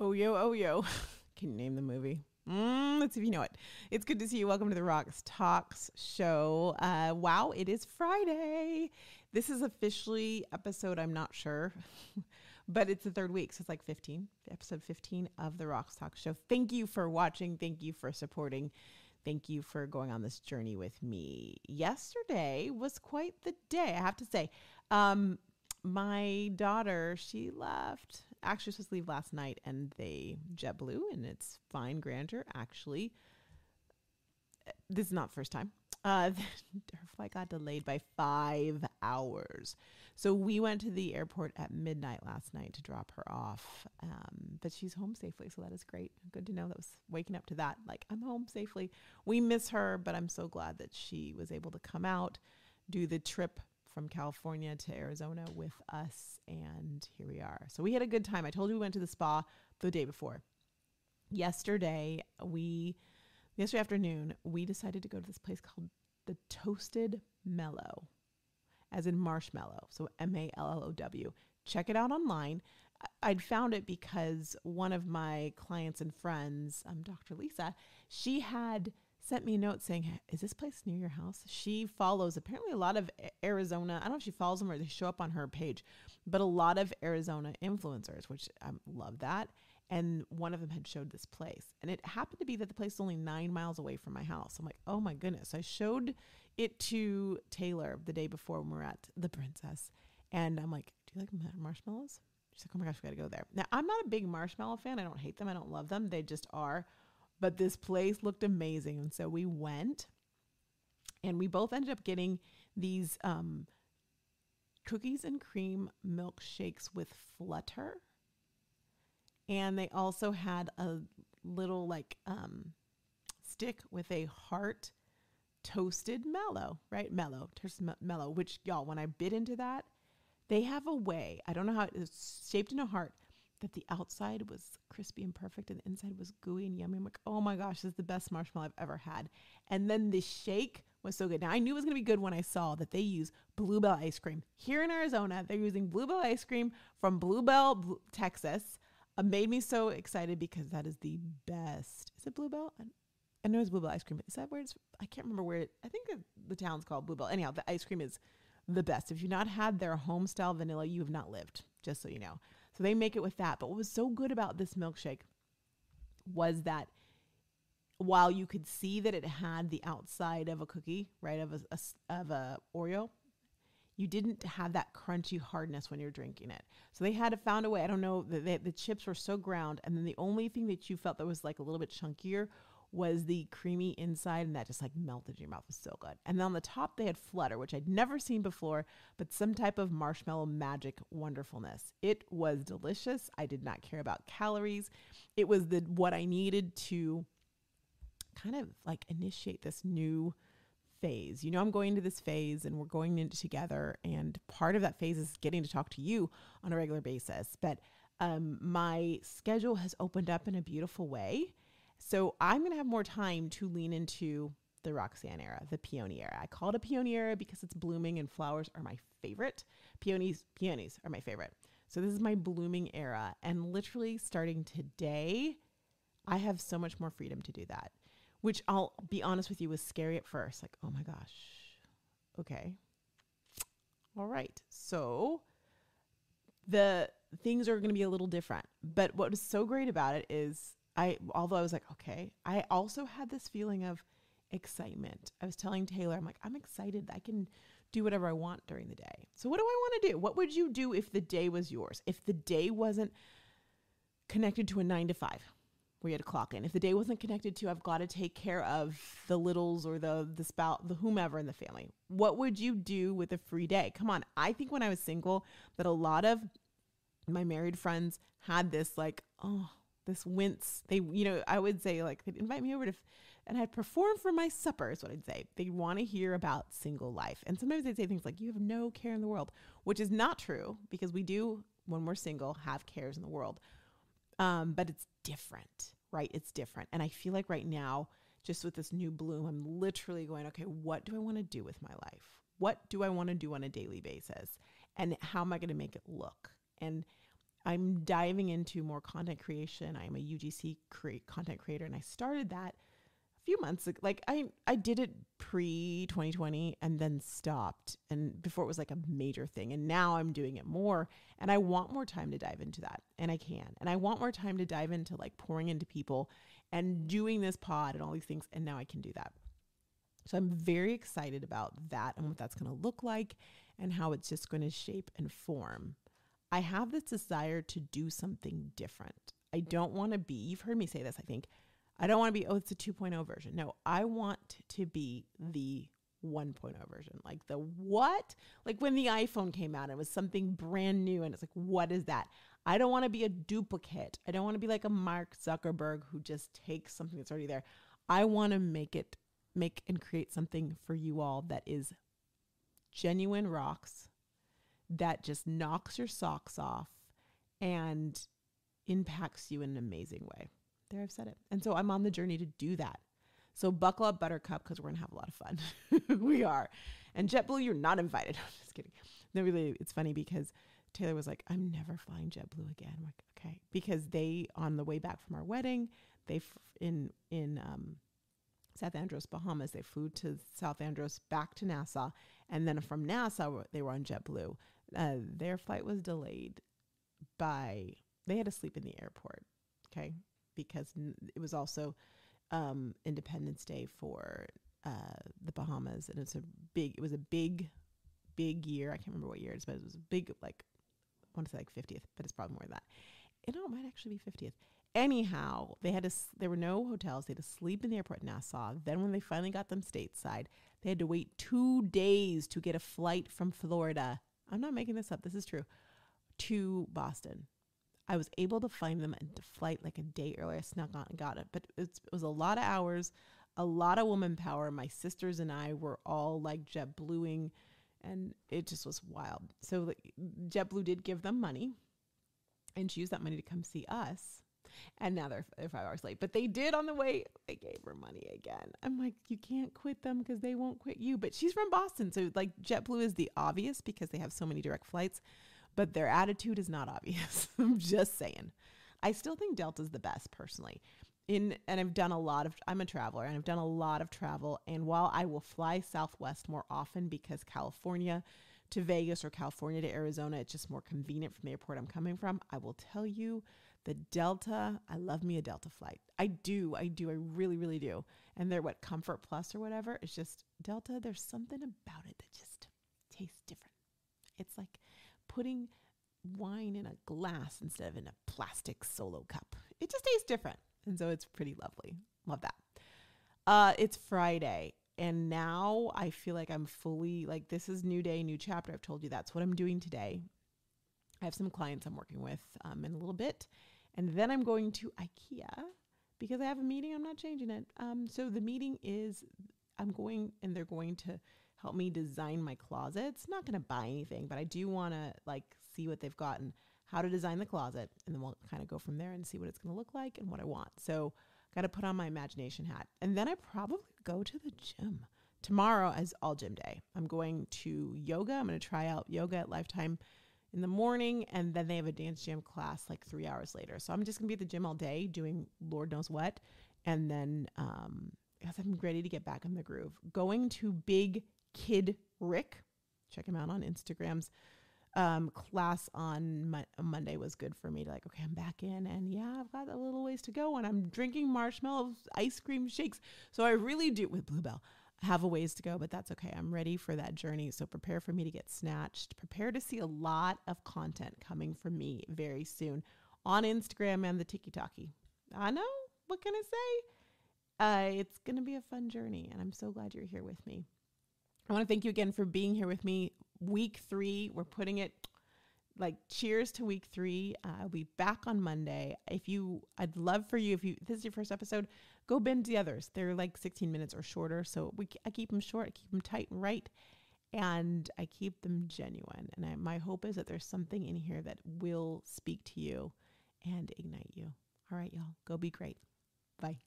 Oh yo, oh yo. Can you name the movie? Mm, let's see if you know it. It's good to see you. Welcome to the Rox Talks show. Uh, wow, it is Friday. This is officially episode, I'm not sure, but it's the third week. So it's like 15, episode 15 of the Rox Talk show. Thank you for watching. Thank you for supporting. Thank you for going on this journey with me. Yesterday was quite the day, I have to say. Um, my daughter, she left actually supposed to leave last night and they JetBlue and it's fine grandeur. Actually, this is not first time. Uh, her flight got delayed by five hours. So we went to the airport at midnight last night to drop her off. Um, but she's home safely. So that is great. Good to know that was waking up to that. Like, I'm home safely. We miss her, but I'm so glad that she was able to come out, do the trip from California to Arizona with us, and here we are. So we had a good time. I told you we went to the spa the day before. Yesterday, we yesterday afternoon, we decided to go to this place called the Toasted Mallow, as in marshmallow. So M A L L O W. Check it out online. I'd found it because one of my clients and friends, um, Dr. Lisa, she had sent me a note saying, Is this place near your house? She follows apparently a lot of Arizona. I don't know if she follows them or they show up on her page, but a lot of Arizona influencers, which I love that. And one of them had showed this place. And it happened to be that the place is only nine miles away from my house. I'm like, Oh my goodness. I showed it to Taylor the day before when we were at the Princess. And I'm like, Do you like marshmallows? She's like, Oh my gosh, we got to go there. Now, I'm not a big marshmallow fan. I don't hate them. I don't love them. They just are but this place looked amazing. And so we went and we both ended up getting these um, cookies and cream milkshakes with flutter. And they also had a little like um, stick with a heart toasted mellow, right? Mellow, toasted mellow, which y'all, when I bit into that, they have a way. I don't know how it's shaped in a heart, that the outside was crispy and perfect and the inside was gooey and yummy. I'm like, oh my gosh, this is the best marshmallow I've ever had. And then the shake was so good. Now I knew it was gonna be good when I saw that they use Bluebell ice cream. Here in Arizona, they're using Bluebell ice cream from Bluebell, Texas. It made me so excited because that is the best. Is it Bluebell? I know it's Bluebell ice cream. Is that where it's? I can't remember where. It, I think the town's called Bluebell. Anyhow, the ice cream is the best. If you've not had their home style vanilla, you have not lived. Just so you know. So they make it with that. But what was so good about this milkshake was that while you could see that it had the outside of a cookie, right, of a, a, of a Oreo, you didn't have that crunchy hardness when you're drinking it. So they had to found a way. I don't know. The, the chips were so ground, and then the only thing that you felt that was like a little bit chunkier was the creamy inside, and that just like melted in your mouth. It was so good. And then on the top, they had Flutter, which I'd never seen before, but some type of marshmallow magic wonderfulness. It was delicious. I did not care about calories. It was the what I needed to kind of like initiate this new phase. You know, I'm going into this phase and we're going into together. And part of that phase is getting to talk to you on a regular basis. But um, my schedule has opened up in a beautiful way. So I'm going to have more time to lean into the Roxanne era, the peony era. I call it a peony era because it's blooming and flowers are my favorite. Peonies, peonies are my favorite. So this is my blooming era. And literally starting today, I have so much more freedom to do that, which I'll be honest with you was scary at first. Like, oh my gosh, okay. All right. So the things are going to be a little different. But what was so great about it is I, although I was like, okay, I also had this feeling of excitement. I was telling Taylor, I'm like, I'm excited. I can do whatever I want during the day. So, what do I want to do? What would you do if the day was yours? If the day wasn't connected to a nine to five where you had to clock in, if the day wasn't connected to, I've got to take care of the littles or the, the spout, the whomever in the family, what would you do with a free day? Come on. I think when I was single, that a lot of my married friends had this like, oh, this wince. They, you know, I would say like they'd invite me over to, and I'd perform for my supper. Is what I'd say. They'd want to hear about single life, and sometimes they'd say things like, "You have no care in the world," which is not true because we do, when we're single, have cares in the world. Um, but it's different, right? It's different, and I feel like right now, just with this new bloom, I'm literally going, okay, what do I want to do with my life? What do I want to do on a daily basis, and how am I going to make it look? And I'm diving into more content creation. I'm a UGC create content creator, and I started that a few months ago. Like I, I did it pre 2020 and then stopped, and before it was like a major thing, and now I'm doing it more, and I want more time to dive into that, and I can, and I want more time to dive into like pouring into people and doing this pod and all these things, and now I can do that. So I'm very excited about that and what that's going to look like and how it's just going to shape and form. I have this desire to do something different. I mm-hmm. don't want to be, you've heard me say this, I think. I don't want to be, oh, it's a 2.0 version. No, I want to be the 1.0 version. Like the what? Like when the iPhone came out, it was something brand new. And it's like, what is that? I don't want to be a duplicate. I don't want to be like a Mark Zuckerberg who just takes something that's already there. I want to make it make and create something for you all that is genuine rocks, that just knocks your socks off and impacts you in an amazing way. There, I've said it. And so I'm on the journey to do that. So buckle up, Buttercup, because we're gonna have a lot of fun. we are. And JetBlue, you're not invited. I'm just kidding. No, really, it's funny because Taylor was like, "I'm never flying JetBlue again." I'm like, okay, because they on the way back from our wedding, they f- in in um, South Andros, Bahamas. They flew to South Andros, back to Nassau, and then from Nassau they were on JetBlue. Uh, their flight was delayed by they had to sleep in the airport, okay, because it was also um, Independence Day for uh, the Bahamas, and it's a big. It was a big, big year. I can't remember what year it is, but it was a big, like I want to say like 50th, but it's probably more than that. You know, it might actually be 50th. Anyhow, they had to. There were no hotels. They had to sleep in the airport in Nassau. Then, when they finally got them stateside, they had to wait two days to get a flight from Florida. I'm not making this up. This is true. To Boston. I was able to find them a flight like a day earlier. I snuck on and got it, but it was a lot of hours, a lot of woman power. My sisters and I were all like jet blueing, and it just was wild. So like, JetBlue did give them money, and she used that money to come see us and now they're, they're five hours late. But they did on the way. They gave her money again. I'm like, you can't quit them because they won't quit you. But she's from Boston, so like JetBlue is the obvious because they have so many direct flights, but their attitude is not obvious. I'm just saying. I still think Delta's the best personally. In and I've done a lot of I'm a traveler and I've done a lot of travel and while I will fly Southwest more often because California to Vegas or California to Arizona it's just more convenient from the airport I'm coming from, I will tell you the Delta, I love me a Delta flight. I do, I do, I really, really do. And they're what Comfort Plus or whatever. It's just Delta. There's something about it that just tastes different. It's like putting wine in a glass instead of in a plastic solo cup. It just tastes different, and so it's pretty lovely. Love that. Uh, it's Friday, and now I feel like I'm fully like this is new day, new chapter. I've told you that's what I'm doing today. I have some clients I'm working with um, in a little bit, and then I'm going to IKEA because I have a meeting. I'm not changing it. Um, so the meeting is I'm going and they're going to help me design my closets. Not going to buy anything, but I do want to like see what they've got and how to design the closet. And then we'll kind of go from there and see what it's going to look like and what I want. So got to put on my imagination hat. And then I probably go to the gym. Tomorrow is all gym day. I'm going to yoga. I'm going to try out yoga at Lifetime in the morning and then they have a dance jam class like three hours later. So I'm just gonna be at the gym all day doing Lord knows what. And then um as I'm ready to get back in the groove. Going to Big Kid Rick, check him out on Instagrams. Um, class on Mo- Monday was good for me to like, okay, I'm back in, and yeah, I've got a little ways to go, and I'm drinking marshmallow ice cream shakes. So I really do with Bluebell have a ways to go, but that's okay. I'm ready for that journey. So prepare for me to get snatched. Prepare to see a lot of content coming from me very soon on Instagram and the TikTok. I know. What can I say? Uh, it's going to be a fun journey, and I'm so glad you're here with me. I want to thank you again for being here with me. Week three, we're putting it like cheers to week three. Uh, I'll be back on Monday. If you, I'd love for you, if you, this is your first episode, go binge the others. They're like 16 minutes or shorter. So we, I keep them short, I keep them tight and right, and I keep them genuine. And I, my hope is that there's something in here that will speak to you and ignite you. All right, y'all, go be great. Bye.